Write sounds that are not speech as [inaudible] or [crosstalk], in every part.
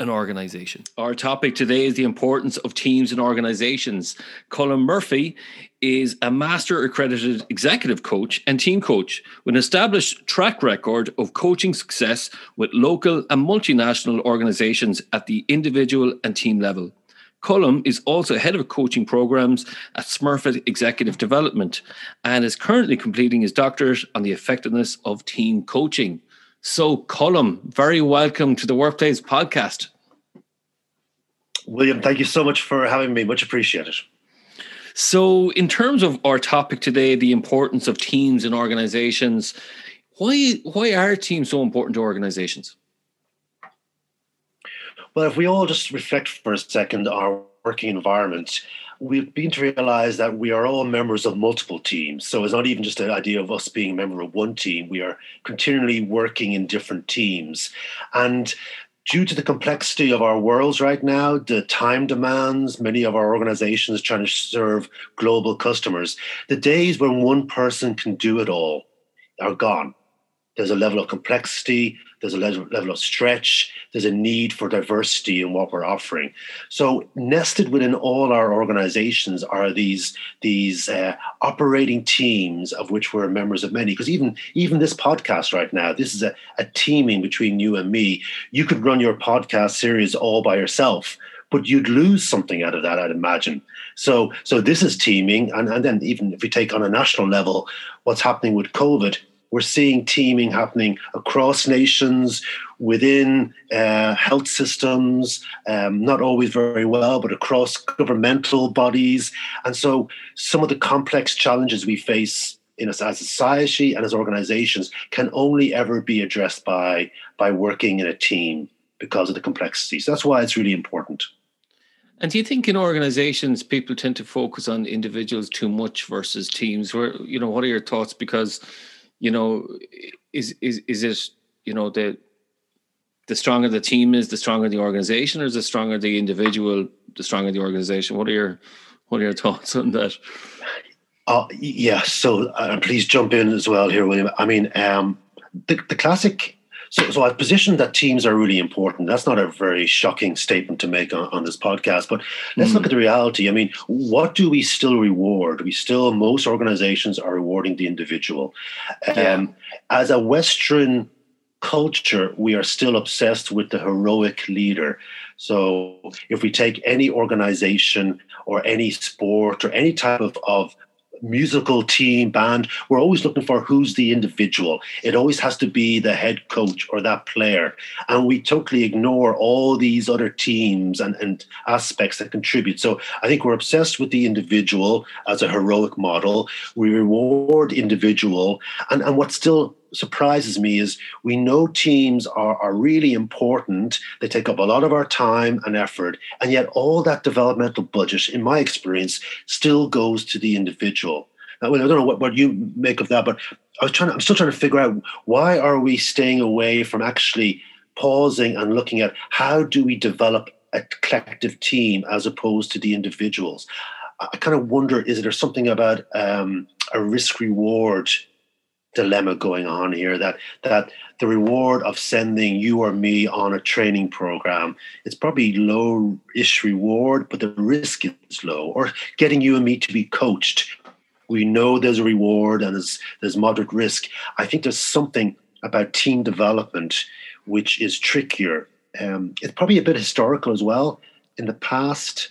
an organization. Our topic today is the importance of teams and organizations. Colm Murphy is a master accredited executive coach and team coach with an established track record of coaching success with local and multinational organizations at the individual and team level. Colm is also head of coaching programs at Smurfit Executive Development and is currently completing his doctorate on the effectiveness of team coaching. So, Colm, very welcome to the Workplace Podcast. William, thank you so much for having me. Much appreciated. So, in terms of our topic today, the importance of teams and organizations, why why are teams so important to organizations? Well, if we all just reflect for a second our working environment, we've been to realize that we are all members of multiple teams. So it's not even just an idea of us being a member of one team. We are continually working in different teams. And due to the complexity of our worlds right now, the time demands, many of our organizations trying to serve global customers, the days when one person can do it all are gone. There's a level of complexity, there's a level of stretch, there's a need for diversity in what we're offering. So nested within all our organizations are these these uh, operating teams of which we're members of many. Because even even this podcast right now, this is a, a teaming between you and me. You could run your podcast series all by yourself but you'd lose something out of that, I'd imagine. So, so this is teaming, and, and then even if we take on a national level, what's happening with COVID, we're seeing teaming happening across nations, within uh, health systems, um, not always very well, but across governmental bodies. And so some of the complex challenges we face in us as a society and as organizations can only ever be addressed by, by working in a team because of the complexity. So that's why it's really important. And do you think in organizations people tend to focus on individuals too much versus teams? Where you know, what are your thoughts? Because you know, is is is it you know the the stronger the team is, the stronger the organization, or is the stronger the individual, the stronger the organization? What are your what are your [laughs] thoughts on that? Uh, yeah, so uh, please jump in as well here, William. I mean, um, the, the classic so, so I've positioned that teams are really important. That's not a very shocking statement to make on, on this podcast, but let's mm. look at the reality. I mean, what do we still reward? We still, most organizations are rewarding the individual. Yeah. Um, as a Western culture, we are still obsessed with the heroic leader. So if we take any organization or any sport or any type of, of musical team, band, we're always looking for who's the individual. It always has to be the head coach or that player. And we totally ignore all these other teams and, and aspects that contribute. So I think we're obsessed with the individual as a heroic model. We reward individual. And, and what's still surprises me is we know teams are, are really important. They take up a lot of our time and effort, and yet all that developmental budget, in my experience, still goes to the individual. Now, I don't know what, what you make of that, but I was trying. To, I'm still trying to figure out why are we staying away from actually pausing and looking at how do we develop a collective team as opposed to the individuals. I kind of wonder: is there something about um, a risk reward dilemma going on here that that the reward of sending you or me on a training program it's probably low-ish reward but the risk is low. Or getting you and me to be coached. We know there's a reward and there's there's moderate risk. I think there's something about team development which is trickier. Um, it's probably a bit historical as well. In the past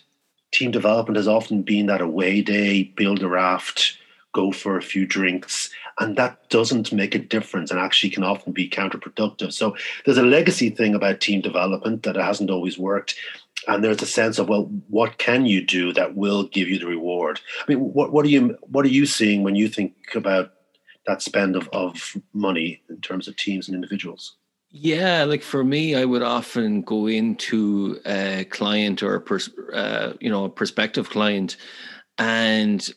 team development has often been that away day, build a raft, go for a few drinks, and that doesn't make a difference and actually can often be counterproductive. So there's a legacy thing about team development that hasn't always worked. And there's a sense of well, what can you do that will give you the reward? I mean, what what are you what are you seeing when you think about that spend of, of money in terms of teams and individuals? Yeah, like for me, I would often go into a client or a pers- uh, you know a prospective client, and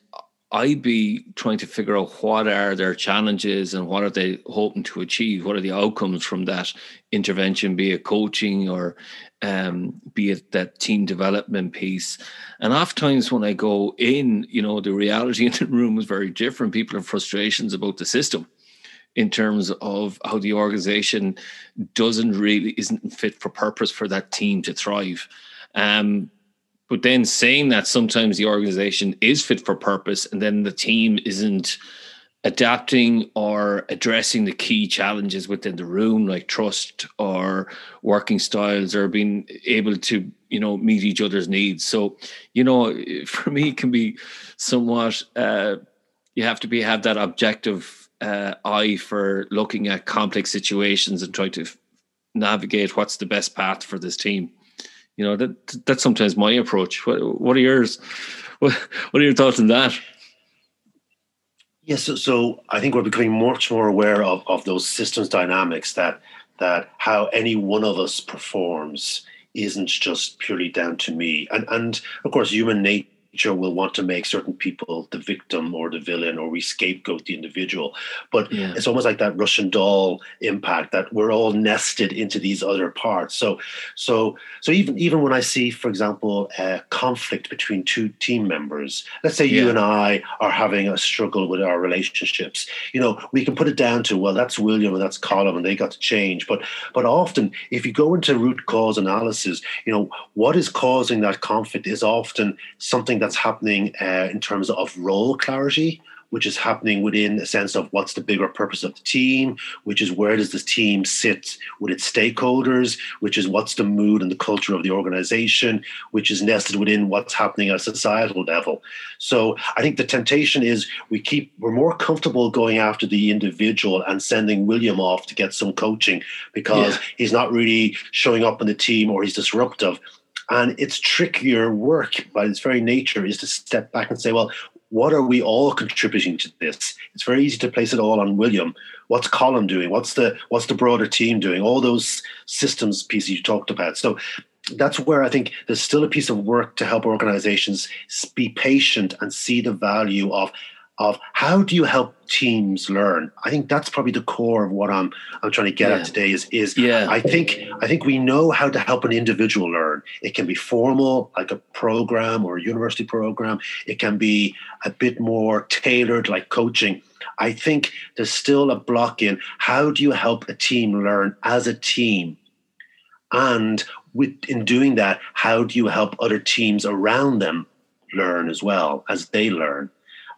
I'd be trying to figure out what are their challenges and what are they hoping to achieve. What are the outcomes from that intervention, be it coaching or um, be it that team development piece. And oftentimes when I go in, you know, the reality [laughs] in the room is very different. People have frustrations about the system in terms of how the organization doesn't really isn't fit for purpose for that team to thrive. Um, but then saying that sometimes the organization is fit for purpose and then the team isn't adapting or addressing the key challenges within the room like trust or working styles or being able to you know meet each other's needs so you know [laughs] for me it can be somewhat uh, you have to be have that objective uh, eye for looking at complex situations and try to navigate what's the best path for this team. You know that that's sometimes my approach. What, what are yours? What, what are your thoughts on that? Yes, so, so I think we're becoming much more aware of, of those systems dynamics that that how any one of us performs isn't just purely down to me. And and of course human nature nature will want to make certain people the victim or the villain or we scapegoat the individual. But yeah. it's almost like that Russian doll impact that we're all nested into these other parts. So so so even even when I see, for example, a conflict between two team members, let's say yeah. you and I are having a struggle with our relationships, you know, we can put it down to well, that's William and that's Colm and they got to change. But but often if you go into root cause analysis, you know, what is causing that conflict is often something that's happening uh, in terms of role clarity, which is happening within a sense of what's the bigger purpose of the team, which is where does this team sit with its stakeholders, which is what's the mood and the culture of the organization, which is nested within what's happening at a societal level. So I think the temptation is we keep we're more comfortable going after the individual and sending William off to get some coaching because yeah. he's not really showing up in the team or he's disruptive and it's trickier work by its very nature is to step back and say, well, what are we all contributing to this? It's very easy to place it all on William. What's Colm doing? What's the what's the broader team doing? All those systems pieces you talked about. So that's where I think there's still a piece of work to help organizations be patient and see the value of of how do you help teams learn? I think that's probably the core of what i'm i'm trying to get yeah. at today is is yeah. I think i think we know how to help an individual learn. It can be formal like a program or a university program. It can be a bit more tailored like coaching. I think there's still a block in how do you help a team learn as a team? And with in doing that how do you help other teams around them learn as well as they learn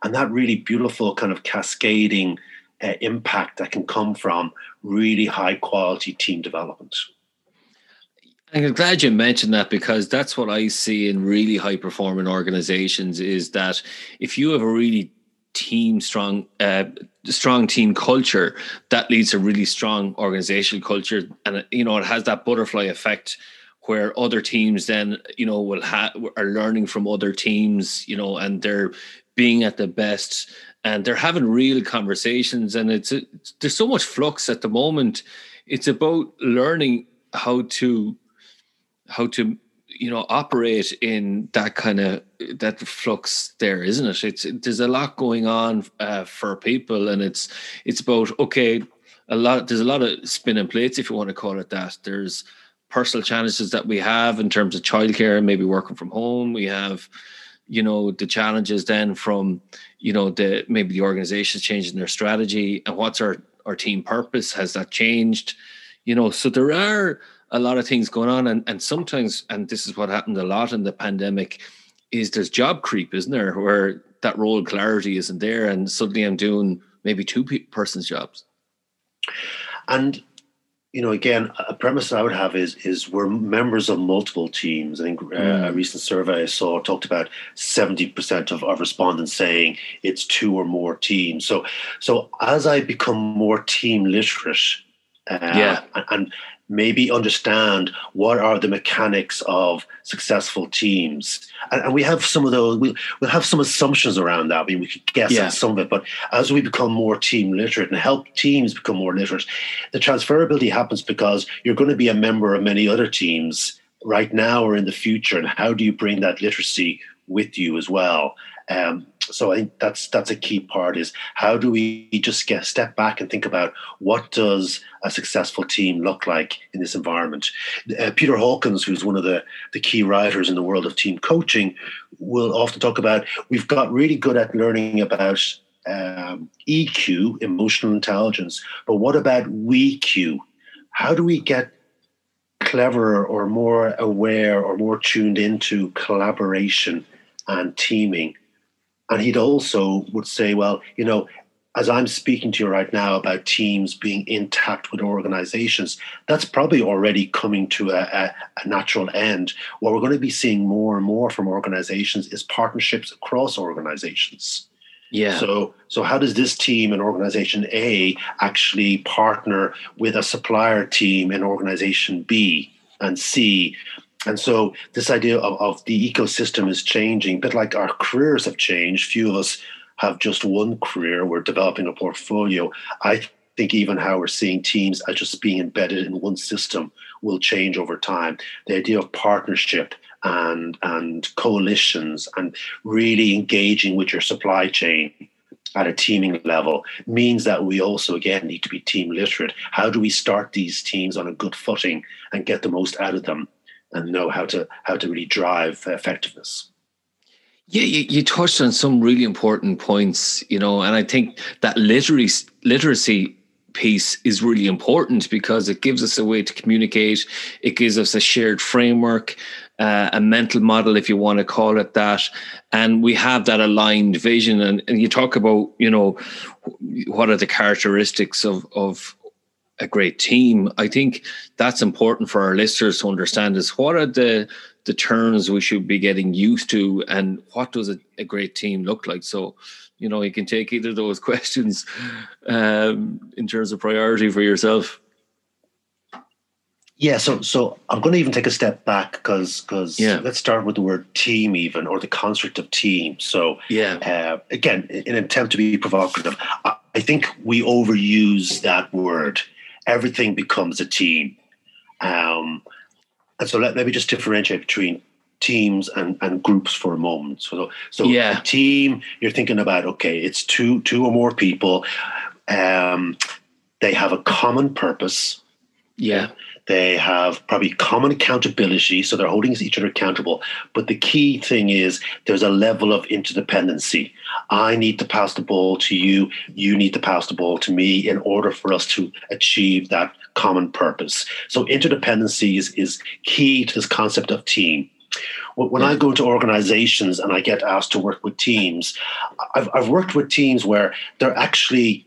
and that really beautiful kind of cascading uh, impact that can come from really high quality team development. I'm glad you mentioned that because that's what I see in really high performing organizations is that if you have a really team strong uh, strong team culture that leads to really strong organizational culture and you know it has that butterfly effect where other teams then you know will have are learning from other teams you know and they're being at the best and they're having real conversations and it's, it's there's so much flux at the moment. It's about learning how to how to you know operate in that kind of that flux there isn't it? It's there's a lot going on uh, for people and it's it's about okay a lot there's a lot of spinning plates if you want to call it that. There's personal challenges that we have in terms of childcare maybe working from home. We have you know the challenges then from you know the maybe the organization's changing their strategy and what's our our team purpose? Has that changed? You know so there are a lot of things going on and and sometimes and this is what happened a lot in the pandemic is there's job creep isn't there? Where that role clarity isn't there and suddenly i'm doing maybe two pe- persons jobs. And you know, again, a premise I would have is is we're members of multiple teams. I think uh, mm. a recent survey I saw talked about seventy percent of, of respondents saying it's two or more teams. So, so as I become more team literate, uh, yeah, and, and maybe understand what are the mechanics of successful teams. And, and we have some of those, we'll, we'll, have some assumptions around that. I mean, we could guess yeah. at some of it, but as we become more team literate and help teams become more literate, the transferability happens because you're going to be a member of many other teams right now or in the future. And how do you bring that literacy with you as well? Um, so I think that's that's a key part is how do we just get step back and think about what does a successful team look like in this environment? Uh, Peter Hawkins, who's one of the the key writers in the world of team coaching, will often talk about we've got really good at learning about um, EQ, emotional intelligence, but what about WeQ? How do we get cleverer or more aware or more tuned into collaboration and teaming? And he'd also would say, well, you know, as I'm speaking to you right now about teams being intact with organizations, that's probably already coming to a, a, a, natural end. What we're going to be seeing more and more from organizations is partnerships across organizations. Yeah. So, so how does this team in organization A actually partner with a supplier team in organization B and C? And so this idea of, of the ecosystem is changing, but like our careers have changed. Few of us have just one career. We're developing a portfolio. I think even how we're seeing teams as just being embedded in one system will change over time. The idea of partnership and and coalitions and really engaging with your supply chain at a teaming level means that we also again need to be team literate. How do we start these teams on a good footing and get the most out of them? And know how to how to really drive effectiveness. Yeah, you, you, touched on some really important points, you know, and I think that literacy literacy piece is really important because it gives us a way to communicate. It gives us a shared framework, uh, a mental model, if you want to call it that, and we have that aligned vision. And, and you talk about, you know, what are the characteristics of of a great team. I think that's important for our listeners to understand is what are the the terms we should be getting used to and what does a, a great team look like? So, you know, you can take either of those [laughs] questions um, in terms of priority for yourself. Yeah, so so I'm going to even take a step back because because yeah. let's start with the word team even or the construct of team. So yeah, uh, again, in an attempt to be provocative, I, I think we overuse that word everything becomes a team. Um, and so let, let me just differentiate between teams and, and groups for a moment. So, so yeah. team, you're thinking about, okay, it's two, two or more people. Um, they have a common purpose. Yeah. They have probably common accountability, so they're holding each other accountable. But the key thing is there's a level of interdependency. I need to pass the ball to you, you need to pass the ball to me in order for us to achieve that common purpose. So interdependency is, is key to this concept of team. When I go into organizations and I get asked to work with teams, I've, I've worked with teams where they're actually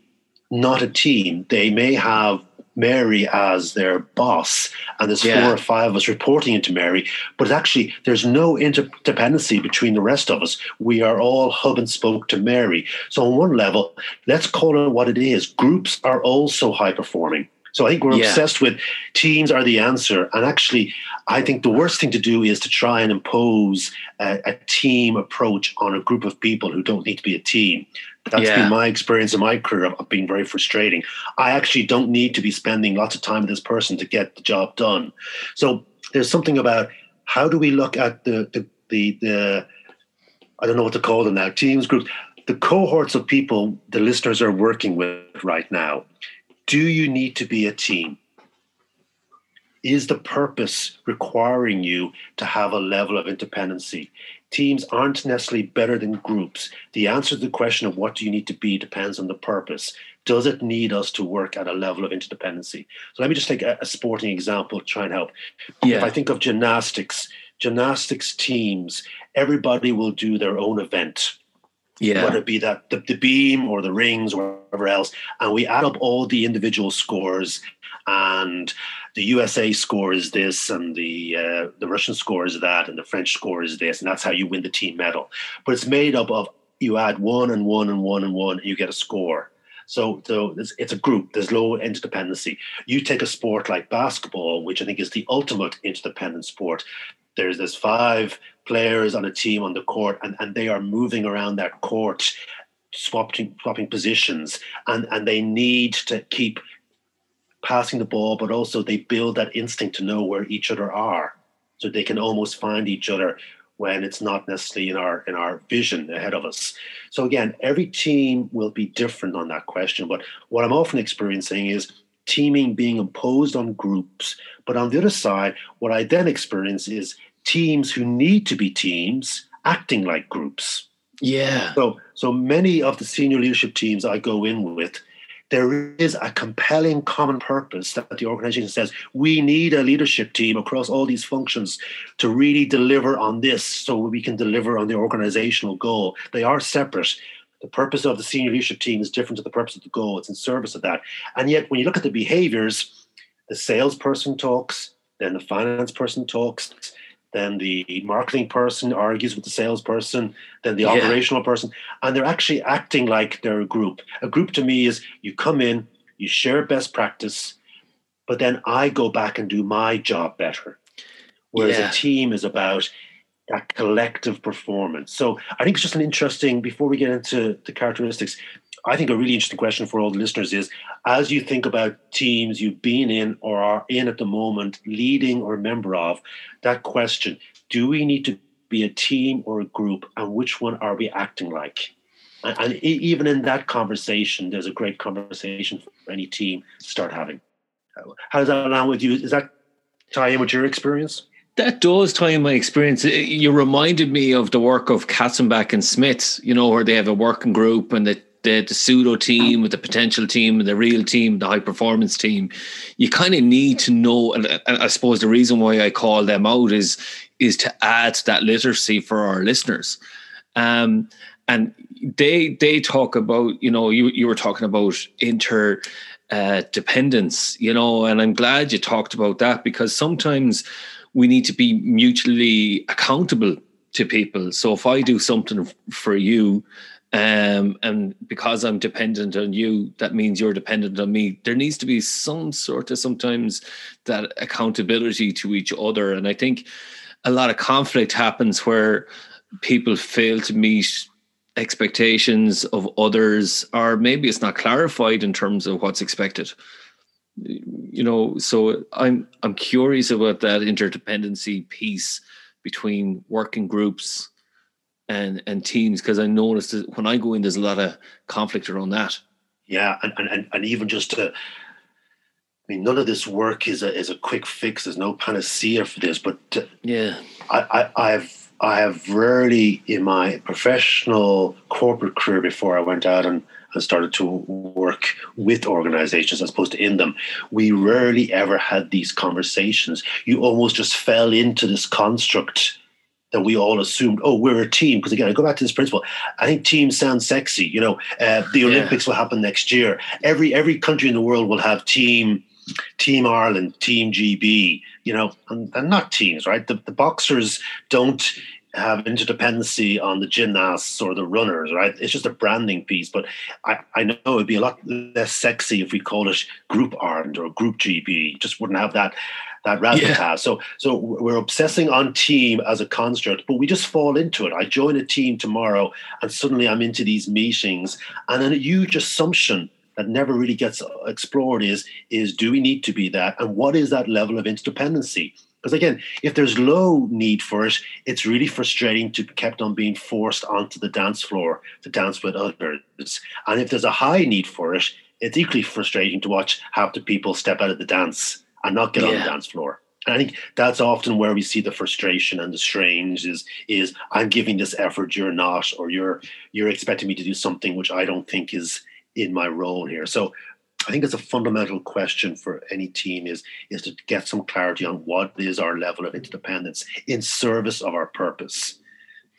not a team. They may have Mary as their boss, and there's yeah. four or five of us reporting into Mary. But actually, there's no interdependency between the rest of us. We are all hub and spoke to Mary. So, on one level, let's call it what it is. Groups are also high performing. So I think we're yeah. obsessed with teams are the answer. And actually, I think the worst thing to do is to try and impose a, a team approach on a group of people who don't need to be a team. That's yeah. been my experience in my career of being very frustrating. I actually don't need to be spending lots of time with this person to get the job done. So there's something about how do we look at the the the, the I don't know what to call them now, teams, groups, the cohorts of people the listeners are working with right now. Do you need to be a team? Is the purpose requiring you to have a level of independency? Teams aren't necessarily better than groups. The answer to the question of what do you need to be depends on the purpose. Does it need us to work at a level of interdependency? So let me just take a, a sporting example to try and help. Yeah. If I think of gymnastics, gymnastics teams, everybody will do their own event. Yeah. Whether it be that the, the beam or the rings or whatever else, and we add up all the individual scores, and the USA score is this, and the uh, the Russian score is that, and the French score is this, and that's how you win the team medal. But it's made up of you add one and one and one and one, and you get a score. So, so it's, it's, a group. There's low interdependency. You take a sport like basketball, which I think is the ultimate interdependent sport. There's there's five players on a team on the court, and, and they are moving around that court, swapping swapping positions, and and they need to keep passing the ball, but also they build that instinct to know where each other are, so they can almost find each other when it's not necessarily in our in our vision ahead of us. So again, every team will be different on that question. But what I'm often experiencing is teaming being imposed on groups. But on the other side, what I then experience is teams who need to be teams acting like groups. Yeah. So so many of the senior leadership teams I go in with there is a compelling common purpose that the organization says we need a leadership team across all these functions to really deliver on this so we can deliver on the organizational goal. They are separate. The purpose of the senior leadership team is different to the purpose of the goal. It's in service of that. And yet, when you look at the behaviors, the salesperson talks, then the finance person talks, then the marketing person argues with the salesperson, then the yeah. operational person, and they're actually acting like they're a group. A group to me is you come in, you share best practice, but then I go back and do my job better. Whereas yeah. a team is about that collective performance. So I think it's just an interesting, before we get into the characteristics, I think a really interesting question for all the listeners is as you think about teams you've been in or are in at the moment, leading or member of, that question do we need to be a team or a group, and which one are we acting like? And, and even in that conversation, there's a great conversation for any team to start having. How does that align with you? Is that tie in with your experience? That does tie in my experience. You reminded me of the work of Katzenbach and Smith, you know, where they have a working group and the the, the pseudo team with the potential team and the real team, the high performance team, you kind of need to know. And, and, I suppose the reason why I call them out is is to add that literacy for our listeners. Um, and they they talk about you know you you were talking about inter uh, dependence, you know, and I'm glad you talked about that because sometimes we need to be mutually accountable to people. So if I do something for you um, and because I'm dependent on you, that means you're dependent on me. There needs to be some sort of sometimes that accountability to each other. And I think a lot of conflict happens where people fail to meet expectations of others, or maybe it's not clarified in terms of what's expected. You know, so I'm I'm curious about that interdependency piece between working groups and and teams because I noticed that when I go in, there's a lot of conflict around that. Yeah, and and, and even just to, I mean, none of this work is a is a quick fix. There's no panacea for this, but to, yeah, I, I I've I have rarely in my professional corporate career before I went out and, and started to work with organizations as opposed to in them. We rarely ever had these conversations. You almost just fell into this construct that we all assumed, oh, we're a team. Because again, I go back to this principle. I think teams sound sexy. You know, uh, the Olympics yeah. will happen next year. Every every country in the world will have team, Team Ireland, Team GB. You know, and, and not teams, right? The, the boxers don't have interdependency on the gymnasts or the runners, right? It's just a branding piece. But I, I know it'd be a lot less sexy if we called it Group Ireland or Group GB. Just wouldn't have that that razzle yeah. So so we're obsessing on team as a construct, but we just fall into it. I join a team tomorrow, and suddenly I'm into these meetings, and then a huge assumption that never really gets uh, explored is is do we need to be that, and what is that level of interdependency? Because again, if there's low need for it, it's really frustrating to be kept on being forced onto the dance floor to dance with others. And if there's a high need for it, it's equally frustrating to watch half the people step out of the dance and not get yeah. on the dance floor. And I think that's often where we see the frustration and the strange is is I'm giving this effort, you're not, or you're you're expecting me to do something which I don't think is in my role here. So I think it's a fundamental question for any team is is to get some clarity on what is our level of interdependence in service of our purpose.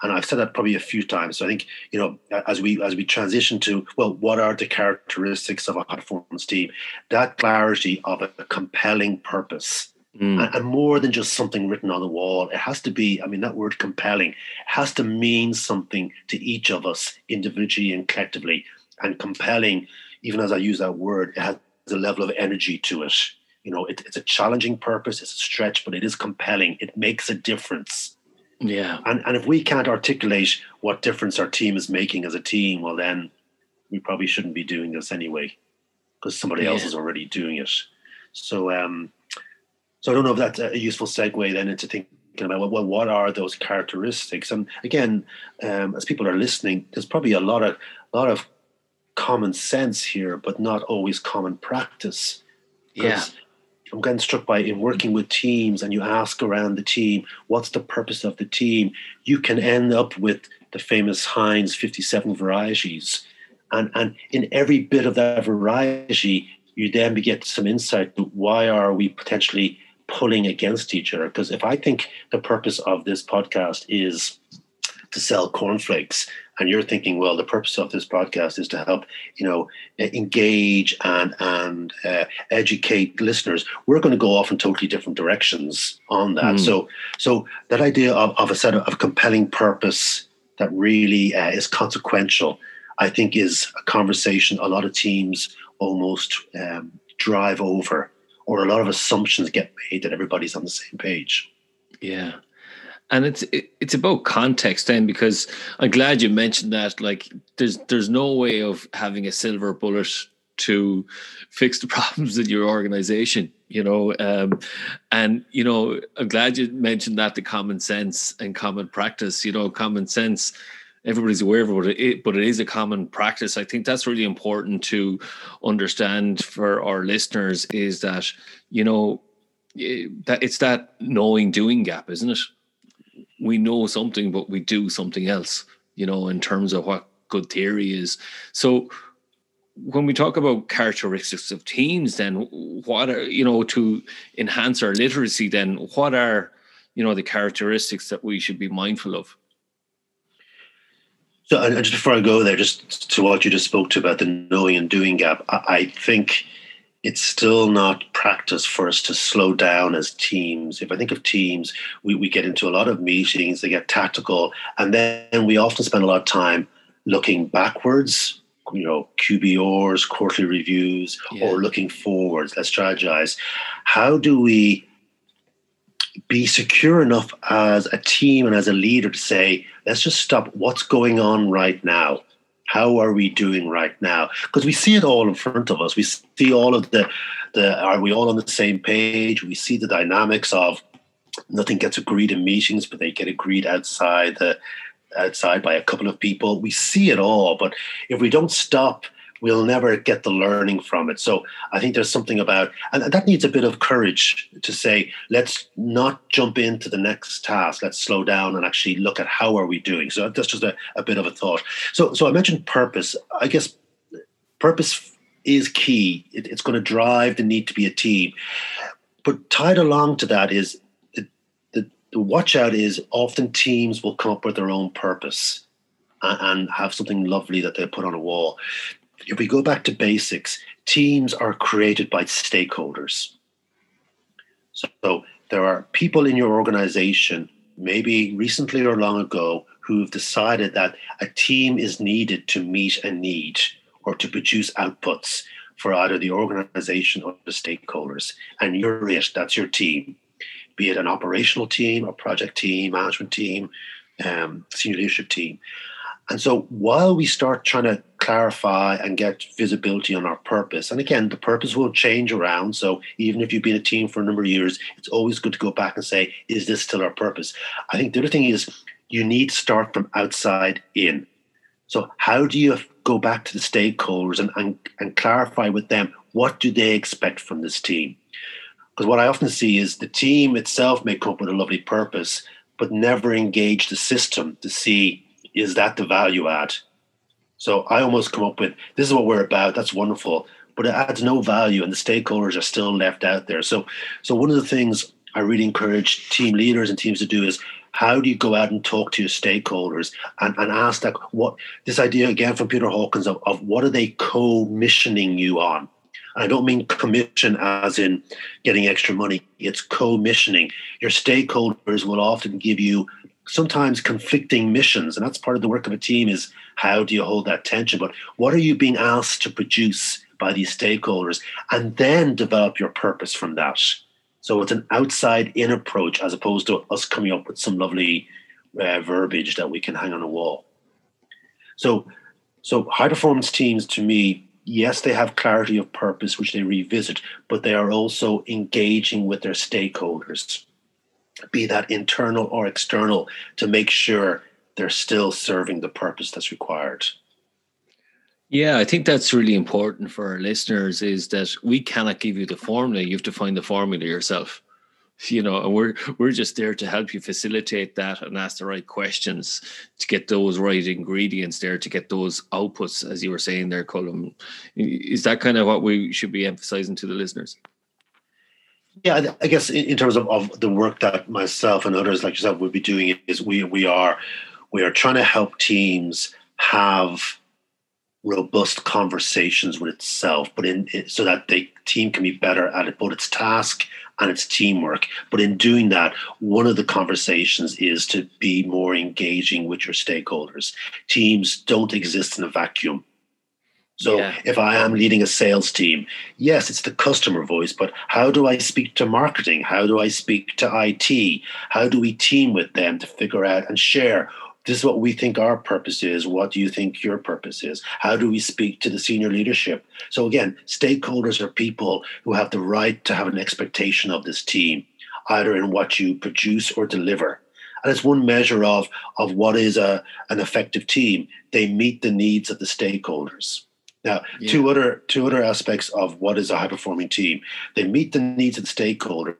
And I've said that probably a few times. So I think you know, as we as we transition to well, what are the characteristics of a high performance team? That clarity of a compelling purpose, mm. and, and, more than just something written on the wall. It has to be. I mean, that word compelling has to mean something to each of us individually and collectively. And compelling, even as I use that word, it has a level of energy to it. You know, it, it's a challenging purpose. It's a stretch, but it is compelling. It makes a difference yeah. And and if we can't articulate what difference our team is making as a team, well then we probably shouldn't be doing this anyway, because somebody yeah. else is already doing it. So um so I don't know if that's a useful segue then into thinking about well, what are those characteristics? And again, um, as people are listening, there's probably a lot of a lot of common sense here, but not always common practice. Yeah. I'm getting struck by in working with teams and you ask around the team, what's the purpose of the team? You can end up with the famous Heinz 57 varieties. And, and in every bit of that variety, you then get some insight to why are we potentially pulling against each other? Because if I think the purpose of this podcast is to sell cornflakes. And you're thinking well the purpose of this podcast is to help you know engage and and uh, educate listeners. We're going to go off in totally different directions on that. Mm. so so that idea of, of a set of, of compelling purpose that really uh, is consequential i think is a conversation a lot of teams almost um, drive over or a lot of assumptions get made that everybody's on the same page. Yeah and it's it, it's about context then because I'm glad you mentioned that. Like, there's there's no way of having a silver bullet to fix the [laughs] problems in your organization you know um, and you know i'm glad you mentioned that the common sense and common practice you know common sense everybody's aware of it but it is a common practice i think that's really important to understand for our listeners is that you know that it's that knowing doing gap isn't it we know something, but we do something else, you know, in terms of what good theory is. So when we talk about characteristics of teams, then what are, you know, to enhance our literacy, then what are, you know, the characteristics that we should be mindful of? So, and just before I go there, just to what you just spoke to about the knowing and doing gap, I think it's still not practice for us to slow down as teams. If I think of teams, we, we get into a lot of meetings, they get tactical, and then we often spend a lot of time looking backwards, you know, QBRs, quarterly reviews, yeah. or looking forwards. Let's strategize. How do we be secure enough as a team and as a leader to say, let's just stop what's going on right now? How are we doing right now? Because we see it all in front of us. We see all of the, the are we all on the same page? We see the dynamics of nothing gets agreed in meetings, but they get agreed outside the outside by a couple of people. We see it all, but if we don't stop we'll never get the learning from it. So I think there's something about, and that needs a bit of courage to say, let's not jump into the next task. Let's slow down and actually look at how are we doing. So that's just a, a bit of a thought. So, so I mentioned purpose. I guess purpose is key. It, it's going to drive the need to be a team. But tied along to that is the, the, the watch out is often teams will come up with their own purpose and have something lovely that they put on a wall if we go back to basics, teams are created by stakeholders. So there are people in your organization, maybe recently or long ago, who've decided that a team is needed to meet a need or to produce outputs for either the organization or the stakeholders. And you're it, that's your team, be it an operational team, a project team, management team, um, senior leadership team. And so while we start trying to clarify and get visibility on our purpose, and again, the purpose will change around. So even if you've been a team for a number of years, it's always good to go back and say, is this still our purpose? I think the other thing is you need to start from outside in. So how do you go back to the stakeholders and, and, and clarify with them what do they expect from this team? Because what I often see is the team itself may come up with a lovely purpose, but never engage the system to see is that the value add? So I almost come up with this is what we're about. That's wonderful, but it adds no value, and the stakeholders are still left out there. So, so one of the things I really encourage team leaders and teams to do is how do you go out and talk to your stakeholders and, and ask that what this idea again from Peter Hawkins of, of what are they co-missioning you on? I don't mean commission as in getting extra money. It's co-missioning. Your stakeholders will often give you sometimes conflicting missions, and that's part of the work of a team. Is how do you hold that tension? But what are you being asked to produce by these stakeholders, and then develop your purpose from that. So it's an outside in approach as opposed to us coming up with some lovely uh, verbiage that we can hang on a wall. So, so high performance teams to me, yes, they have clarity of purpose, which they revisit, but they are also engaging with their stakeholders, be that internal or external, to make sure they're still serving the purpose that's required. Yeah, I think that's really important for our listeners is that we cannot give you the formula. You have to find the formula yourself. You know, and we're we're just there to help you facilitate that and ask the right questions to get those right ingredients there to get those outputs, as you were saying there, Colm. Is that kind of what we should be emphasizing to the listeners? Yeah, I guess in terms of, of the work that myself and others like yourself would be doing is we we are we are trying to help teams have robust conversations with itself, but in so that the team can be better at it, both its task and its teamwork. But in doing that, one of the conversations is to be more engaging with your stakeholders. Teams don't exist in a vacuum. So yeah. if I am leading a sales team, yes, it's the customer voice, but how do I speak to marketing? How do I speak to IT? How do we team with them to figure out and share this is what we think our purpose is. What do you think your purpose is? How do we speak to the senior leadership? So, again, stakeholders are people who have the right to have an expectation of this team, either in what you produce or deliver. And it's one measure of, of what is a, an effective team. They meet the needs of the stakeholders. Now, yeah. two other two other aspects of what is a high performing team. They meet the needs of the stakeholders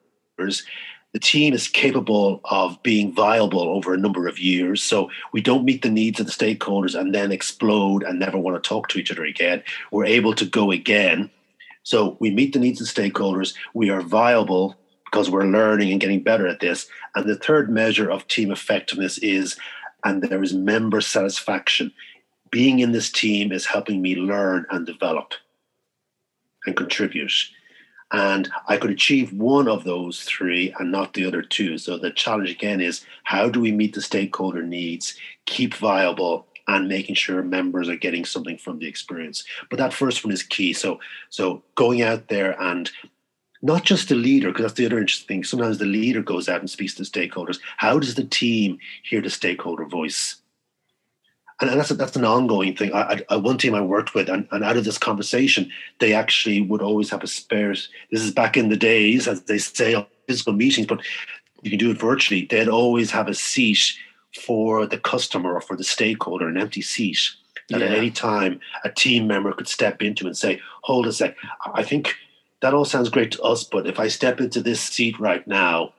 the team is capable of being viable over a number of years. So we don't meet the needs of the stakeholders and then explode and never want to talk to each other again. We're able to go again. So we meet the needs of stakeholders. We are viable because we're learning and getting better at this. And the third measure of team effectiveness is, and there is member satisfaction. Being in this team is helping me learn and develop and contribute and I could achieve one of those three and not the other two. So the challenge again is how do we meet the stakeholder needs, keep viable, and making sure members are getting something from the experience. But that first one is key. So so going out there and not just the leader, because that's the other interesting thing. Sometimes the leader goes out and speaks to stakeholders. How does the team hear the stakeholder voice? And, that's a, that's an ongoing thing. I, I, one team I worked with, and, and out of this conversation, they actually would always have a spare. This is back in the days, as they say, physical meetings, but you can do it virtually. They'd always have a seat for the customer or for the stakeholder, an empty seat that yeah. at any time a team member could step into and say, "Hold a sec, I think." That all sounds great to us, but if I step into this seat right now,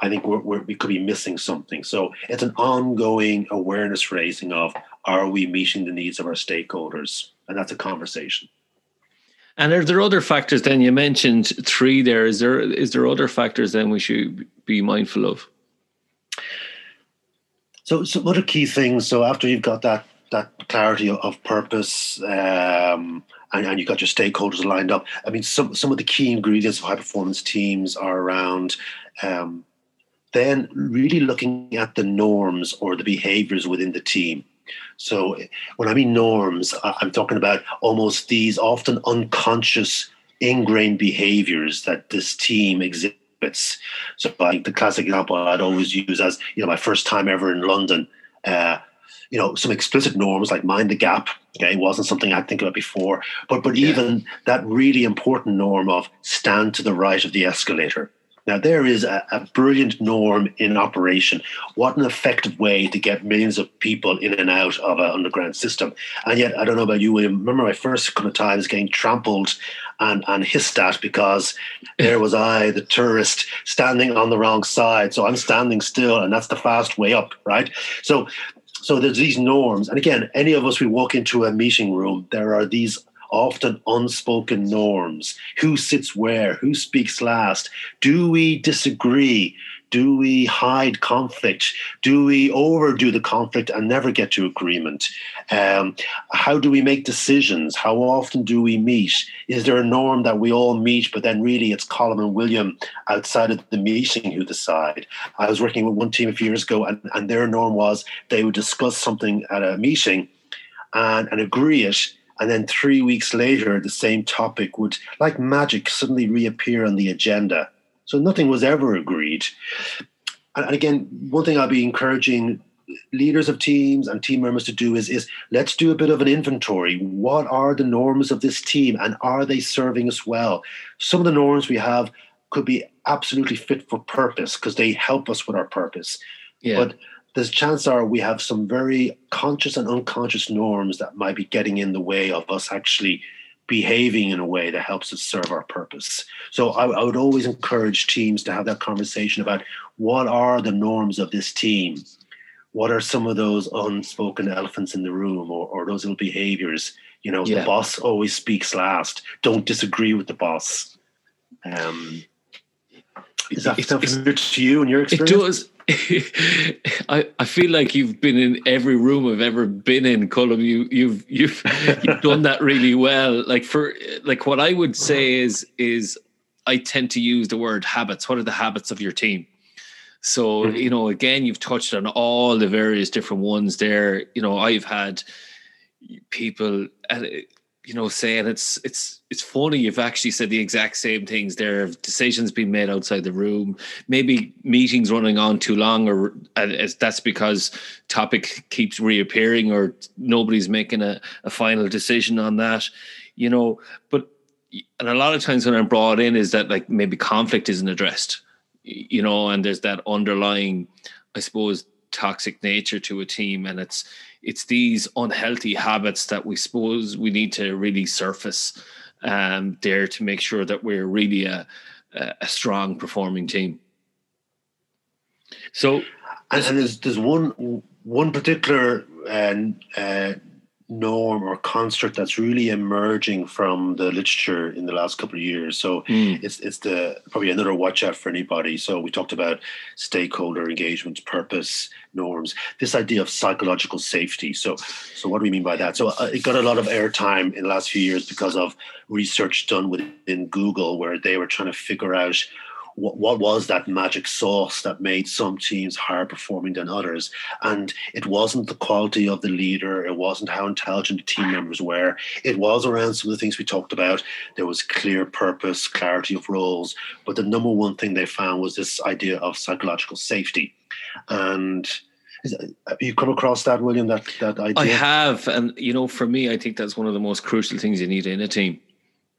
I think we're, we're, we could be missing something. So it's an ongoing awareness raising of are we meeting the needs of our stakeholders? And that's a conversation. And are there other factors then? You mentioned three there. Is there is there other factors then we should be mindful of? So, so what are key things? So after you've got that that clarity of purpose, um, and, and, you've got your stakeholders lined up. I mean, some some of the key ingredients of high performance teams are around um, then really looking at the norms or the behaviors within the team. So when I mean norms, I'm talking about almost these often unconscious ingrained behaviors that this team exhibits. So like the classic example I'd always use as, you know, my first time ever in London, uh, you know, some explicit norms like mind the gap. Okay, wasn't something I'd think about before. But but yeah. even that really important norm of stand to the right of the escalator now, there is a, a, brilliant norm in operation. What an effective way to get millions of people in and out of an underground system. And yet, I don't know about you, William. Remember my first couple of times getting trampled and, and hissed at because there was I, the tourist, standing on the wrong side. So I'm standing still, and that's the fast way up, right? So so there's these norms. And again, any of us, we walk into a meeting room, there are these often unspoken norms. Who sits where? Who speaks last? Do we disagree? Do we hide conflict? Do we overdo the conflict and never get to agreement? Um, how do we make decisions? How often do we meet? Is there a norm that we all meet, but then really it's Colm and William outside of the meeting who decide? I was working with one team a few years ago, and, and their norm was they would discuss something at a meeting and, and agree it and then three weeks later the same topic would like magic suddenly reappear on the agenda. So nothing was ever agreed. And again one thing i'll be encouraging leaders of teams and team members to do is is let's do a bit of an inventory. What are the norms of this team and are they serving us well? Some of the norms we have could be absolutely fit for purpose because they help us with our purpose. Yeah. but there's chance are we have some very conscious and unconscious norms that might be getting in the way of us actually behaving in a way that helps us serve our purpose. So I, I, would always encourage teams to have that conversation about what are the norms of this team? What are some of those unspoken elephants in the room or, or those little behaviors? You know, yeah. the boss always speaks last. Don't disagree with the boss. Um, is that familiar to you and your experience? It does. [laughs] I, I feel like you've been in every room I've ever been in, Colm. You you've you've you've done that really well. Like for like what I would say is is I tend to use the word habits. What are the habits of your team? So, mm-hmm. you know, again, you've touched on all the various different ones there. You know, I've had people you know, saying it's it's it's funny you've actually said the exact same things. There have decisions being made outside the room, maybe meetings running on too long, or as that's because topic keeps reappearing, or nobody's making a, a final decision on that. You know, but and a lot of times when I'm brought in is that like maybe conflict isn't addressed, you know, and there's that underlying, I suppose, toxic nature to a team, and it's it's these unhealthy habits that we suppose we need to really surface um, there to make sure that we're really a, a strong performing team. So, and, and there's there's one one particular uh, uh, norm or construct that's really emerging from the literature in the last couple of years. So mm. it's it's the probably another watch out for anybody. So we talked about stakeholder engagement, purpose, norms. This idea of psychological safety. So so what do we mean by that? So uh, it got a lot of airtime in the last few years because of research done within Google where they were trying to figure out what, what was that magic sauce that made some teams higher performing than others? And it wasn't the quality of the leader, it wasn't how intelligent the team members were. It was around some of the things we talked about. There was clear purpose, clarity of roles. But the number one thing they found was this idea of psychological safety. And have uh, you come across that, William? That that idea? I have, and you know, for me, I think that's one of the most crucial things you need in a team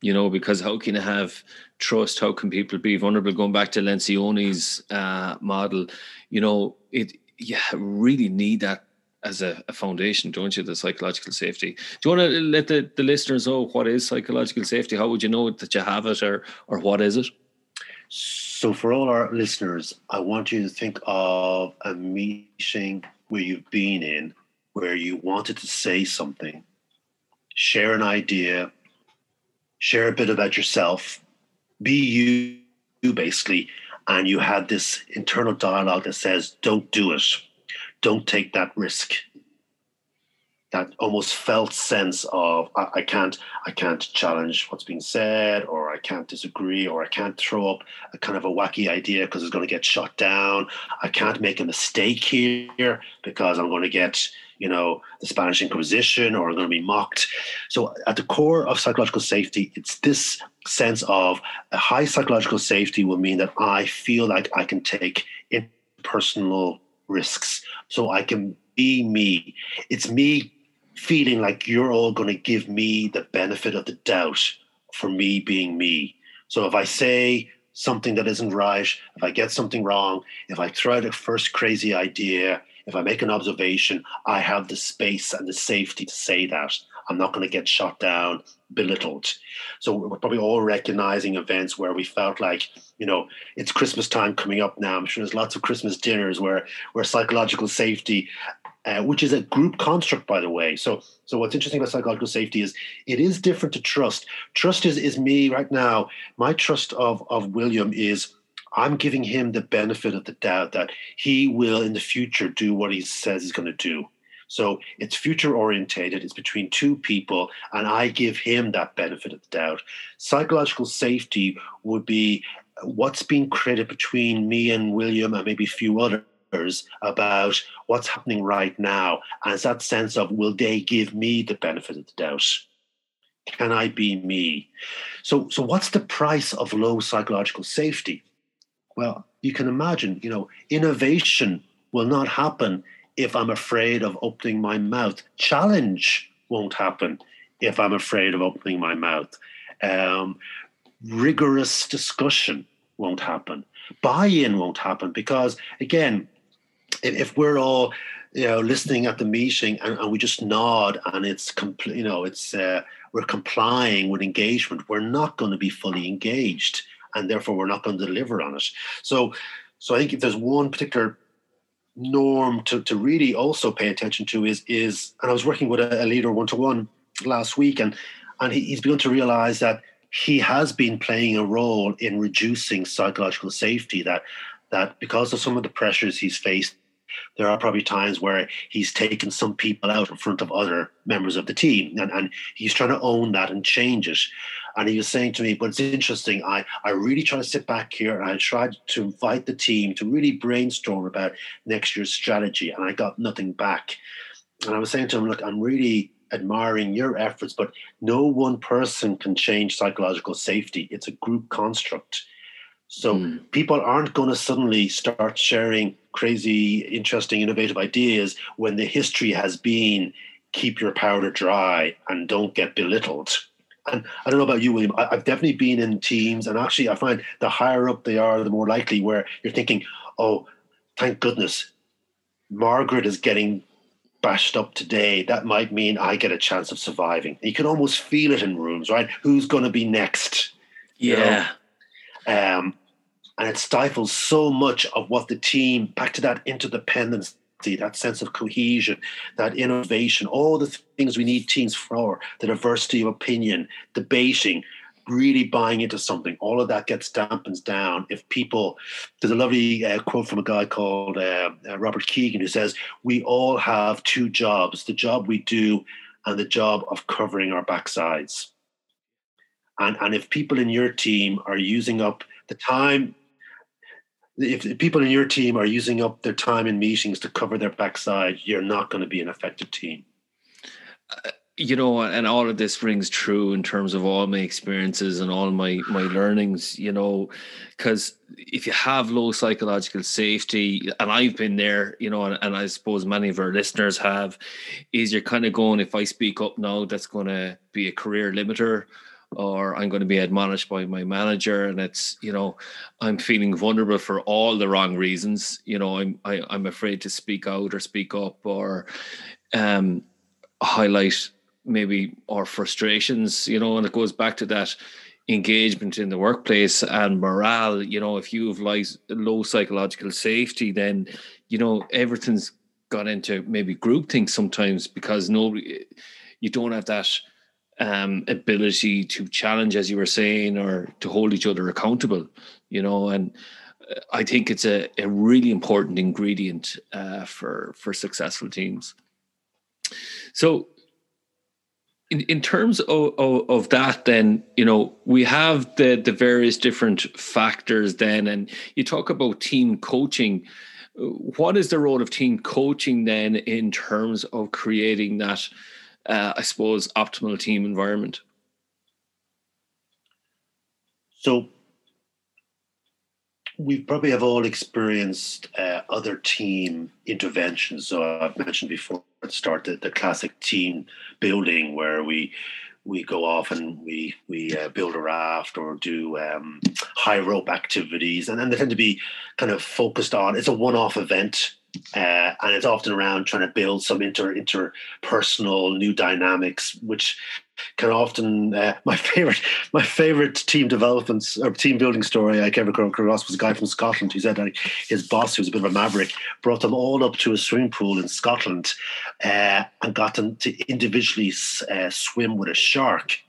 you know, because how can you have trust? How can people be vulnerable? Going back to Lencioni's uh, model, you know, it you really need that as a, a, foundation, don't you? The psychological safety. Do you want to let the, the listeners know what is psychological safety? How would you know that you have it, or or what is it? So, for all our listeners, I want you to think of a meeting where you've been in, where you wanted to say something, share an idea, share a bit about yourself, be you, basically, and you had this internal dialogue that says, don't do it, don't take that risk. That almost felt sense of I, I can't I can't challenge what's being said, or I can't disagree, or I can't throw up a kind of a wacky idea because it's going to get shot down. I can't make a mistake here because I'm going to get you know, the Spanish Inquisition or are going to be mocked. So, at the core of psychological safety, it's this sense of a high psychological safety will mean that I feel like I can take personal risks. So, I can be me. It's me feeling like you're all going to give me the benefit of the doubt for me being me. So, if I say, something that isn't right, if I get something wrong, if I throw out a first crazy idea, if I make an observation, I have the space and the safety to say that. I'm not going to get shot down, belittled. So we're probably all recognizing events where we felt like, you know, it's Christmas time coming up now. I'm sure there's lots of Christmas dinners where where psychological safety, uh, which is a group construct, by the way. So so what's interesting about psychological safety is it is different to trust. Trust is is me right now. My trust of of William is I'm giving him the benefit of the doubt that he will in the future do what he says he's going to do. So it's future orientated. It's between two people, and I give him that benefit of the doubt. Psychological safety would be what's being created between me and William and maybe a few others about what's happening right now. And it's that sense of will they give me the benefit of the doubt? Can I be me? So, so what's the price of low psychological safety? Well, you can imagine, you know, innovation will not happen if I'm afraid of opening my mouth. Challenge won't happen if I'm afraid of opening my mouth. Um, rigorous discussion won't happen. Buy-in won't happen because, again, if, we're all you know listening at the meeting and, and we just nod and it's complete, you know, it's uh, we're complying with engagement, we're not going to be fully engaged, and therefore we're not going to deliver on it. So, so I think if there's one particular norm to, to really also pay attention to is is and I was working with a, a leader one to one last week and and he, he's begun to realize that he has been playing a role in reducing psychological safety that that because of some of the pressures he's faced there are probably times where he's taken some people out in front of other members of the team and, and he's trying to own that and change it and he was saying to me but it's interesting i i really try to sit back here and i tried to invite the team to really brainstorm about next year's strategy and i got nothing back and i was saying to him look i'm really admiring your efforts, but no one person can change psychological safety. It's a group construct. So mm. people aren't going to suddenly start sharing crazy, interesting, innovative ideas when the history has been keep your powder dry and don't get belittled. And I don't know about you, William. I've definitely been in teams, and actually, I find the higher up they are, the more likely where you're thinking, "Oh, thank goodness, Margaret is getting bashed up today, that might mean I get a chance of surviving. You can almost feel it in rooms, right? Who's going to be next? Yeah. You know? um, and it stifles so much of what the team, back to that interdependency, that sense of cohesion, that innovation, all the things we need teams for, the diversity of opinion, debating, really buying into something, all of that gets dampens down if people. There's a lovely uh, quote from a guy called uh, uh, Robert Kegan who says, "We all have two jobs: the job we do, and the job of covering our backsides." And and if people in your team are using up the time if people in your team are using up their time in meetings to cover their backside, you're not going to be an effective team. Uh, you know and all of this rings true in terms of all my experiences and all my my learnings you know because if you have low psychological safety and i've been there you know and, and, i suppose many of our listeners have is you're kind of going if i speak up now that's going to be a career limiter or i'm going to be admonished by my manager and it's you know i'm feeling vulnerable for all the wrong reasons you know i'm I, am i am afraid to speak out or speak up or um highlight maybe our frustrations, you know, and it goes back to that engagement in the workplace and morale. You know, if you have like low psychological safety, then you know everything's got into maybe groupthink sometimes because nobody, you don't have that um, ability to challenge, as you were saying, or to hold each other accountable. You know, and uh, I think it's a, a really important ingredient uh, for for successful teams. So in, in terms of, of, of, that then you know we have the the various different factors then and you talk about team coaching what is the role of team coaching then in terms of creating that uh, i suppose optimal team environment so we probably have all experienced uh, other team interventions. So I've mentioned before at start the, the classic team building where we we go off and we we uh, build a raft or do um, high rope activities, and then they tend to be kind of focused on. It's a one-off event, uh, and it's often around trying to build some inter interpersonal new dynamics, which can often uh, [laughs] my favorite my favorite team developments or team building story I ever come across was a guy from Scotland who said that his boss, who was a bit of a maverick, brought them all up to a swimming pool in Scotland uh, and got them to individually uh, swim with a shark.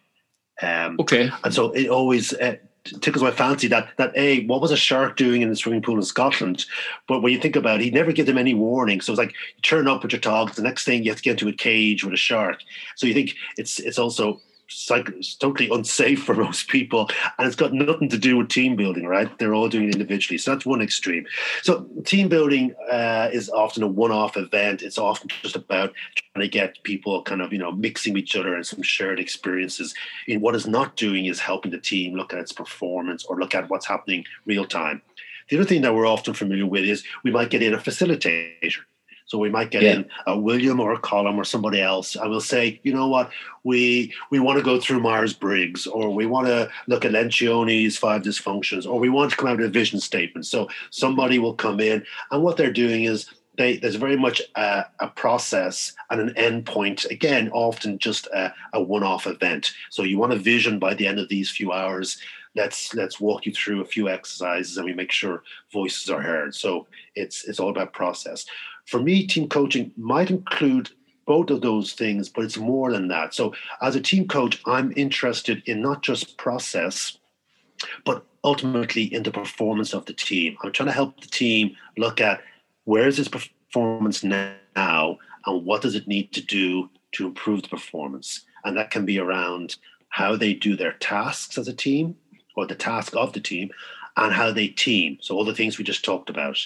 Um, okay, and so it always uh, tickles my fancy that that a what was a shark doing in the swimming pool in Scotland? But when you think about it, he never give them any warning. So it's like you turn up with your dogs, the next thing you have to get into a cage with a shark. So you think it's it's also psych- totally unsafe for [laughs] most people, and it's got nothing to do with team building, right? They're all doing it individually, so that's one extreme. So team building uh, is often a one-off event. It's often just about trying to get people kind of you know mixing each other and some shared experiences. In what is not doing is helping the team look at its performance or look at what's happening real time. The other thing that we're often familiar with is we might get in a facilitator. So we might get yeah. in a William or a Colm or somebody else. I will say, you know what, we we want to go through Myers Briggs, or we want to look at Lencioni's five dysfunctions, or we want to come out with a vision statement. So somebody will come in, and what they're doing is they, there's very much a, a, process and an end point. Again, often just a, a one-off event. So you want a vision by the end of these few hours. Let's let's walk you through a few exercises and we make sure voices are heard. So it's it's all about process for me, team coaching might include both of those things, but it's more than that. So, as a team coach, I'm interested in not just process, but ultimately in the performance of the team. I'm trying to help the team look at where is its performance now and what does it need to do to improve the performance. And that can be around how they do their tasks as a team or the task of the team and how they team. So, all the things we just talked about.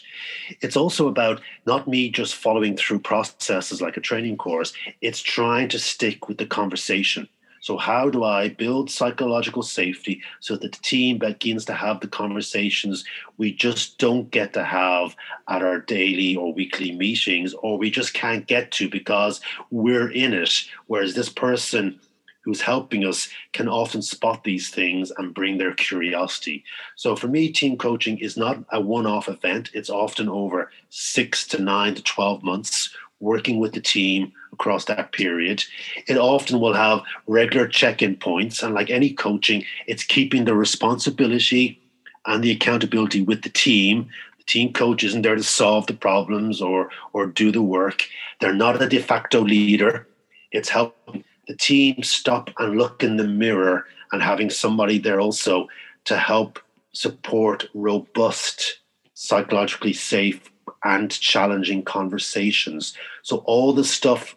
It's also about not me just following through processes like a training course, it's trying to stick with the conversation. So, how do I build psychological safety so that the team begins to have the conversations we just don't get to have at our daily or weekly meetings, or we just can't get to because we're in it? Whereas this person who's helping us can often spot these things and bring their curiosity. So for me, team coaching is not a one off event, it's often over six to nine to 12 months working with the team across that period. It often will have regular check in points. And like any coaching, it's keeping the responsibility and the accountability with the team. The team coach isn't there to solve the problems or, or do the work. They're not a de facto leader. It's helping the team stop and look in the mirror and having somebody there also to help support robust, psychologically safe, and challenging conversations. So, all the stuff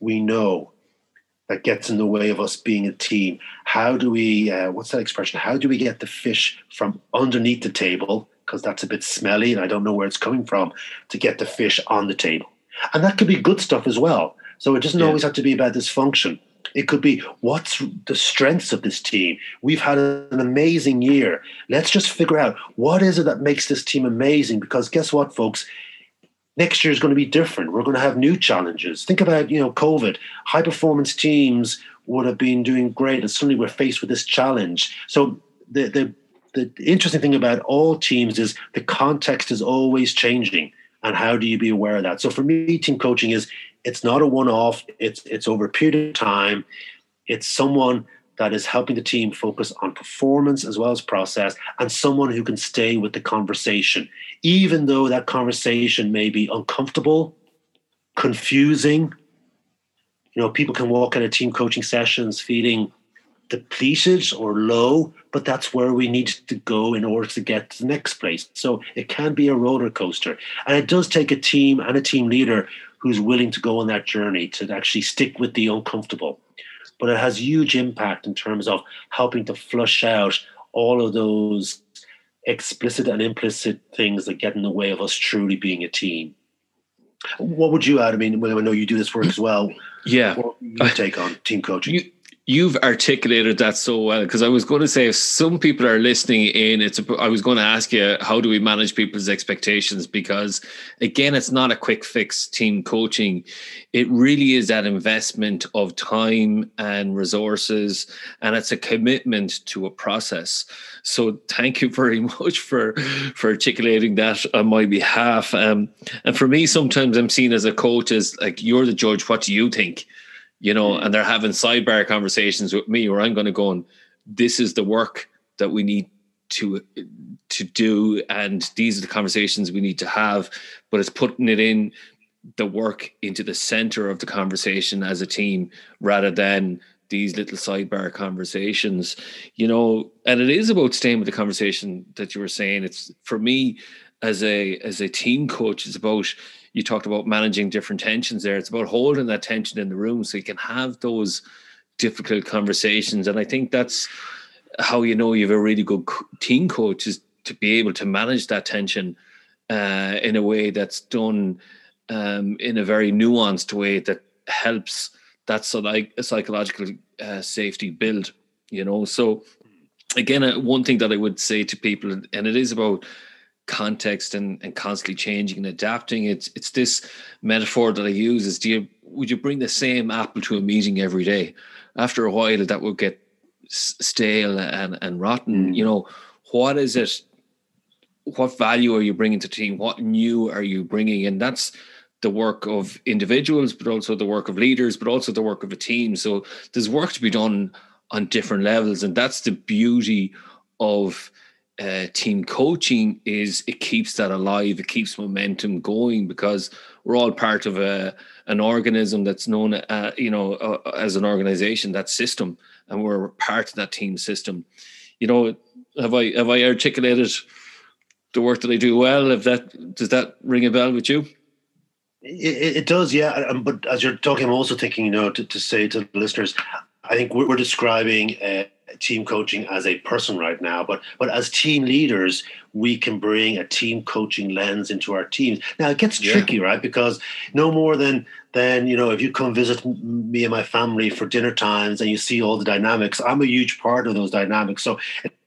we know that gets in the way of us being a team, how do we, uh, what's that expression? How do we get the fish from underneath the table? Because that's a bit smelly and I don't know where it's coming from to get the fish on the table. And that could be good stuff as well. So it doesn't yeah. always have to be about dysfunction. It could be what's the strengths of this team. We've had an amazing year. Let's just figure out what is it that makes this team amazing. Because guess what, folks? Next year is going to be different. We're going to have new challenges. Think about you know COVID. High performance teams would have been doing great, and suddenly we're faced with this challenge. So the the the interesting thing about all teams is the context is always changing and how do you be aware of that so for me team coaching is it's not a one-off. It's it's over a period of time. It's someone that is helping the team focus on performance as well as process and someone who can stay with the conversation. Even though that conversation may be uncomfortable confusing you know people can walk of team coaching sessions feeling depleted or low but that's where we need to go in order to get to the next place. So it can be a roller coaster. And it does take a team and a team leader who's willing to go on that journey to actually stick with the uncomfortable. But it has huge impact in terms of helping to flush out all of those explicit and implicit things that get in the way of us truly being a team. What would you add? I mean, I know you do this work as well. Yeah. What you take on team coaching? You, You've articulated that so well because I was going to say if some people are listening in, it's a, I was going to ask you how do we manage people's expectations because again, it's not a quick fix team coaching. It really is that investment of time and resources, and it's a commitment to a process. So thank you very [laughs] much for for articulating that on my behalf. Um, and for me, sometimes I'm seen as a coach as like you're the judge. What do you think? You know, mm. and they're having sidebar conversations with me where I'm going to go and this is the work that we need to to do and these are the conversations we need to have but it's putting it in the work into the center of the conversation as a team rather than these little sidebar conversations, you know, and it is about staying with the conversation that you were saying. It's for me as a as a team coach, it's about you talked about managing different tensions there. It's about holding that tension in the room so you can have those difficult conversations. And I think that's how you know you have a really good team coach is to be able to manage that tension uh, in a way that's done um, in a very nuanced way that helps that psychological uh, safety build. You know, so again, uh, one thing that I would say to people, and it is about context and, and constantly changing and adapting. It's it's this metaphor that I use is do you would you bring the same apple to a meeting every day? After a while that will get stale and, and rotten. Mm. You know, what is it? What value are you bringing to the team? What new are you bringing? And that's the work of individuals, but also the work of leaders, but also the work of a team. So there's work to be done on different levels, and that's the beauty of uh, team coaching is it keeps that alive it keeps momentum going because we're all part of a an organism that's known uh, you know uh, as an organization that system and we're part of that team system. You know have i have i articulated the work that i do well? If that does that ring a bell with you? It, it does yeah but as you're talking i'm also thinking you know to, to say to the listeners i think we're, describing uh, team coaching as a person right now, but but as team leaders, we can bring a team coaching lens into our teams. Now it gets yeah. tricky, right? Because no more than than you know, if you come visit me and my family for dinner times and you see all the dynamics, I'm a huge part of those dynamics. So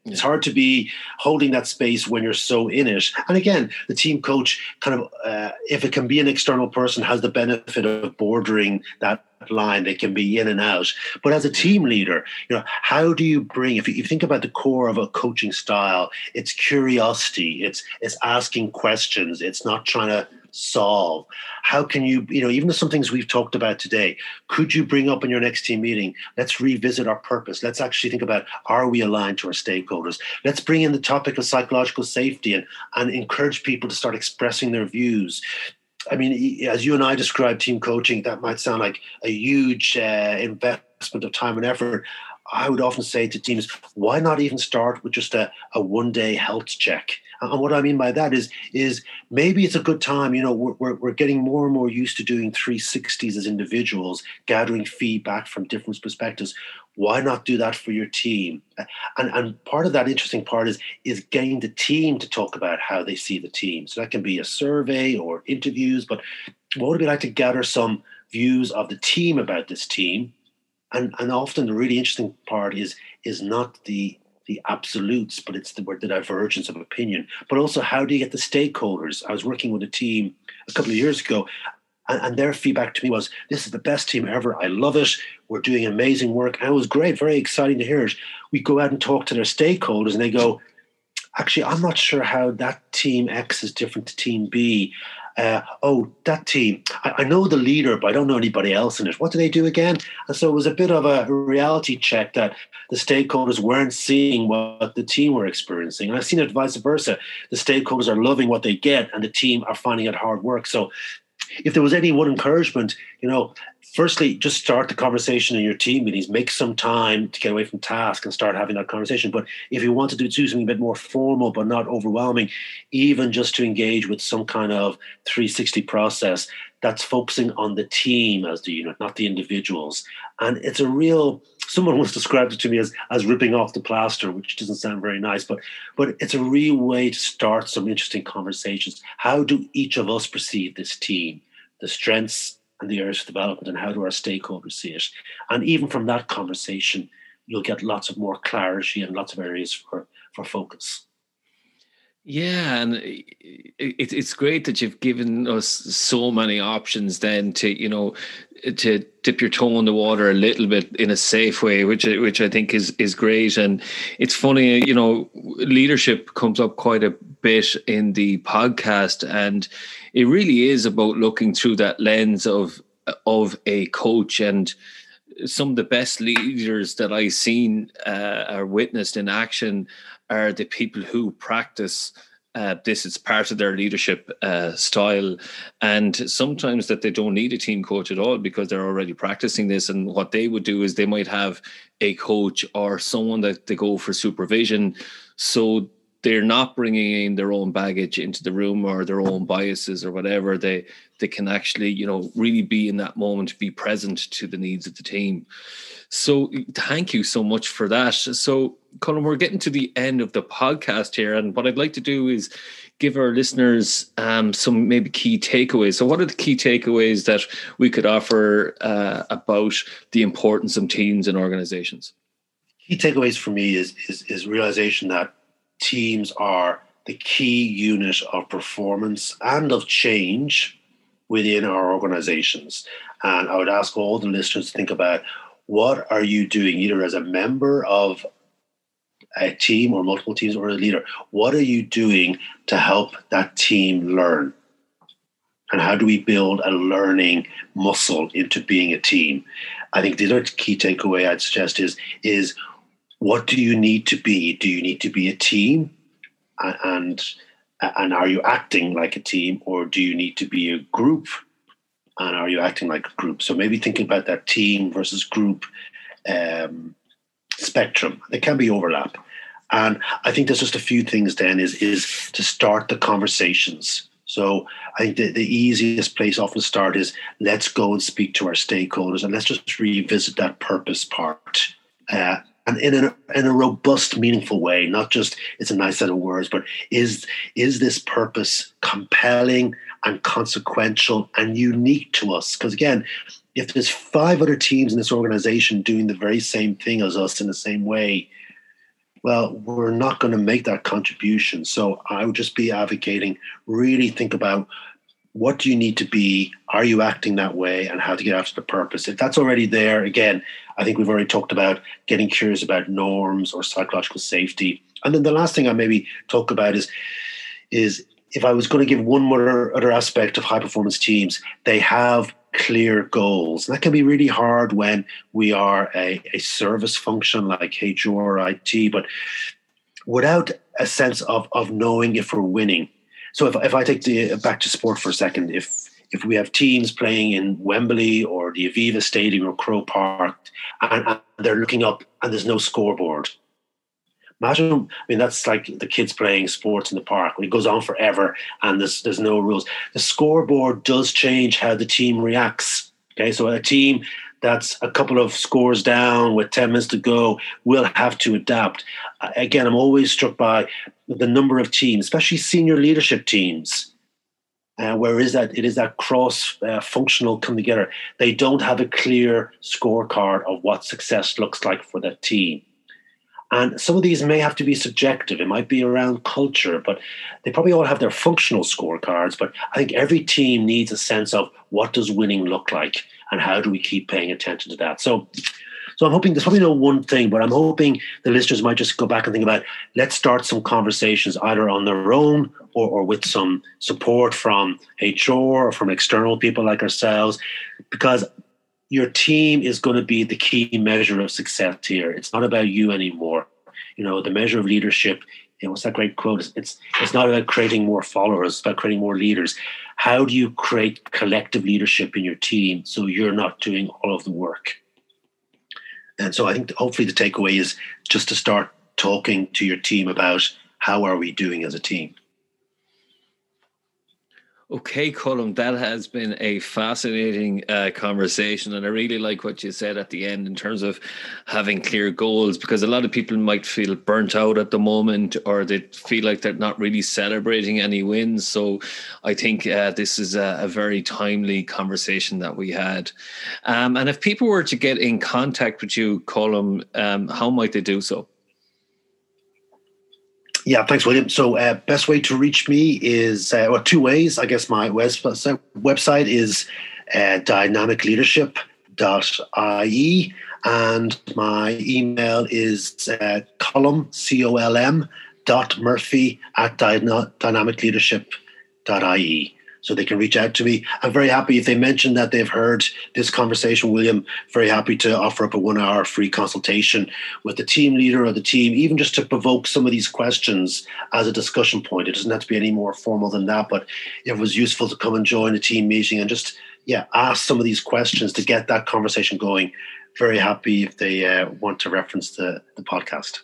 it's hard to be holding that space when you're so in it. And again, the team coach kind of, uh, if it can be an external person, has the benefit of bordering that line. They can be in and out. But as a team leader, you know, how do you bring? If you, if you think about the core of a coaching style, it's curiosity. It's it's asking questions. It's not trying to solve? How can you, you know, even some things we've talked about today, could you bring up in your next team meeting? Let's revisit our purpose. Let's actually think about are we aligned to our stakeholders? Let's bring in the topic of psychological safety and, and encourage people to start expressing their views. I mean, as you and I describe team coaching, that might sound like a huge uh, investment of time and effort. I would often say to teams, why not even start with just a, a one day health check? And what I mean by that is, is maybe it's a good time. You know, we're, we're getting more and more used to doing 360s as individuals, gathering feedback from different perspectives. Why not do that for your team? And, and part of that interesting part is, is getting the team to talk about how they see the team. So that can be a survey or interviews, but what would it be like to gather some views of the team about this team? And, and often the really interesting part is, is not the the absolutes, but it's the the divergence of opinion. But also, how do you get the stakeholders? I was working with a team a couple of years ago, and, and, their feedback to me was, "This is the best team ever. I love it. We're doing amazing work." And it was great, very exciting to hear it. We go out and talk to their stakeholders, and they go, "Actually, I'm not sure how that team X is different to team B." uh, oh, that team, I, I, know the leader, but I don't know anybody else in it. What do they do again? And so it was a bit of a reality check that the stakeholders weren't seeing what the team were experiencing. And I've seen it vice versa. The stakeholders are loving what they get, and the team are finding it hard work. So if there was any one encouragement, you know, firstly, just start the conversation in your team meetings. Make some time to get away from task and start having that conversation. But if you want to do, do something a bit more formal but not overwhelming, even just to engage with some kind of 360 process that's focusing on the team as the unit, not the individuals. And it's a real someone once described it to me as as ripping off the plaster, which doesn't sound very nice, but but it's a real way to start some interesting conversations. How do each of us perceive this team, the strengths and the areas of development, and how do our stakeholders see it? And even from that conversation, you'll get lots of more clarity and lots of areas for for focus. Yeah, and it, it's great that you've given us so many options then to you know to dip your toe in the water a little bit in a safe way, which which I think is is great. And it's funny, you know, leadership comes up quite a bit in the podcast, and it really is about looking through that lens of of a coach and some of the best leaders that I've seen uh, or witnessed in action are the people who practice uh, this. Is part of their leadership uh, style. And sometimes that they don't need a team coach at all because they're already practicing this. And what they would do is they might have a coach or someone that they go for supervision. So they're not bringing in their own baggage into the room or their own biases or whatever. They they can actually you know really be in that moment be present to the needs of the team so thank you so much for that. So Colm we're getting to the end of the podcast here and what i'd like to do is give our listeners um, some maybe key takeaways. So what are the key takeaways that we could offer uh, about the importance of teams and organizations? Key takeaways for me is, is is realization that teams are the key unit of performance and of change within our organizations. And I would ask all the listeners to think about what are you doing, either as a member of a team or multiple teams or a leader, what are you doing to help that team learn? And how do we build a learning muscle into being a team? I think the other key takeaway I'd suggest is is what do you need to be? Do you need to be a team? And and are you acting like a team or do you need to be a group? And are you acting like a group? So maybe thinking about that team versus group um, spectrum. There can be overlap. And I think there's just a few things then is is to start the conversations. So I think the, the easiest place often start is let's go and speak to our stakeholders and let's just revisit that purpose part. Uh, and in a, in a robust, meaningful way, not just it's a nice set of words, but is is this purpose compelling and consequential and unique to us? Because again, if there's five other teams in this organization doing the very same thing as us in the same way, well, we're not going to make that contribution. So I would just be advocating really think about what do you need to be? Are you acting that way? And how to get after the purpose. If that's already there, again, I think we've already talked about getting curious about norms or psychological safety. And then the last thing I maybe talk about is is if I was going to give one more other aspect of high performance teams, they have clear goals. And that can be really hard when we are a, a service function like HR or IT, but without a sense of, of knowing if we're winning so if, if I take the back to sport for a second, if if we have teams playing in Wembley or the Aviva Stadium or Croke Park, and, and they're looking up and there's no scoreboard. Imagine, I mean, that's like the kids playing sports in the park. It goes on forever, and there's there's no rules. The scoreboard does change how the team reacts. Okay, so a team that's a couple of scores down with 10 minutes to go will have to adapt. Again, I'm always struck by the number of teams, especially senior leadership teams. Uh, where is that? It is that cross uh, functional come together. They don't have a clear scorecard of what success looks like for that team. And some of these may have to be subjective. It might be around culture, but they probably all have their functional scorecards. But I think every team needs a sense of what does winning look like and how do we keep paying attention to that. So, so I'm hoping there's probably no one thing, but I'm hoping the listeners might just go back and think about let's start some conversations either on their own or, or with some support from HR or from external people like ourselves, because your team is going to be the key measure of success here. It's not about you anymore. You know, the measure of leadership. You know, what's that great quote? It's it's not about creating more followers. It's about creating more leaders. How do you create collective leadership in your team so you're not doing all of the work? And so I think hopefully the takeaway is just to start talking to your team about how are we doing as a team. Okay, Colm, that has been a fascinating uh, conversation. And I really like what you said at the end in terms of having clear goals, because a lot of people might feel burnt out at the moment or they feel like they're not really celebrating any wins. So I think uh, this is a, a, very timely conversation that we had. Um, and if people were to get in contact with you, Colm, um, how might they do so? Yeah, thanks, William. So, uh, best way to reach me is uh, well, two ways. I guess my website is uh, dynamicleadership.ie, and my email is uh, colm, C O L M, dot murphy at dynamicleadership.ie. so they can reach out to me. I'm very happy if they mention that they've heard this conversation, William. Very happy to offer up a one hour free consultation with the team leader or the team, even just to provoke some of these questions as a discussion point. It doesn't have to be any more formal than that, but it was useful to come and join a team meeting and just, yeah, ask some of these questions to get that conversation going. Very happy if they uh, want to reference the, the podcast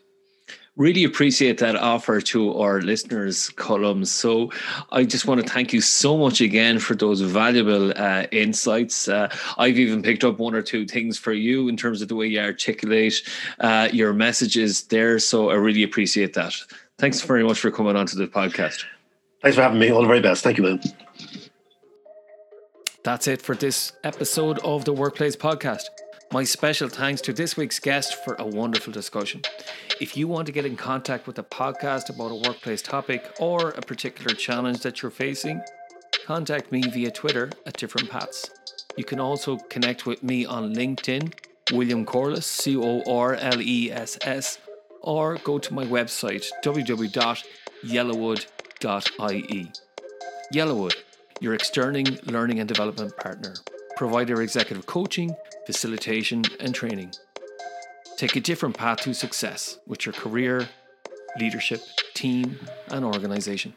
really appreciate that offer to our listeners columns so i just want to thank you so much again for those valuable uh, insights. Uh, i've even picked up one or two things for you in terms of the way you articulate uh, your messages there. So i really appreciate that. Thanks very much for coming on to the podcast. Thanks for having me. All the very best. Thank you William. that's it for this episode of the workplace podcast my special thanks to this week's guest for a wonderful discussion. If you want to get in contact with the podcast about a workplace topic or a particular challenge that you're facing, contact me via Twitter at Different Paths. You can also connect with me on LinkedIn, William Corless, C O R L E S S, or go to my website, www.yellowwood.ie. Yellowwood, your external learning and development partner, provider executive coaching facilitation, and training. Take a different path to success with your career, leadership, team, and organization.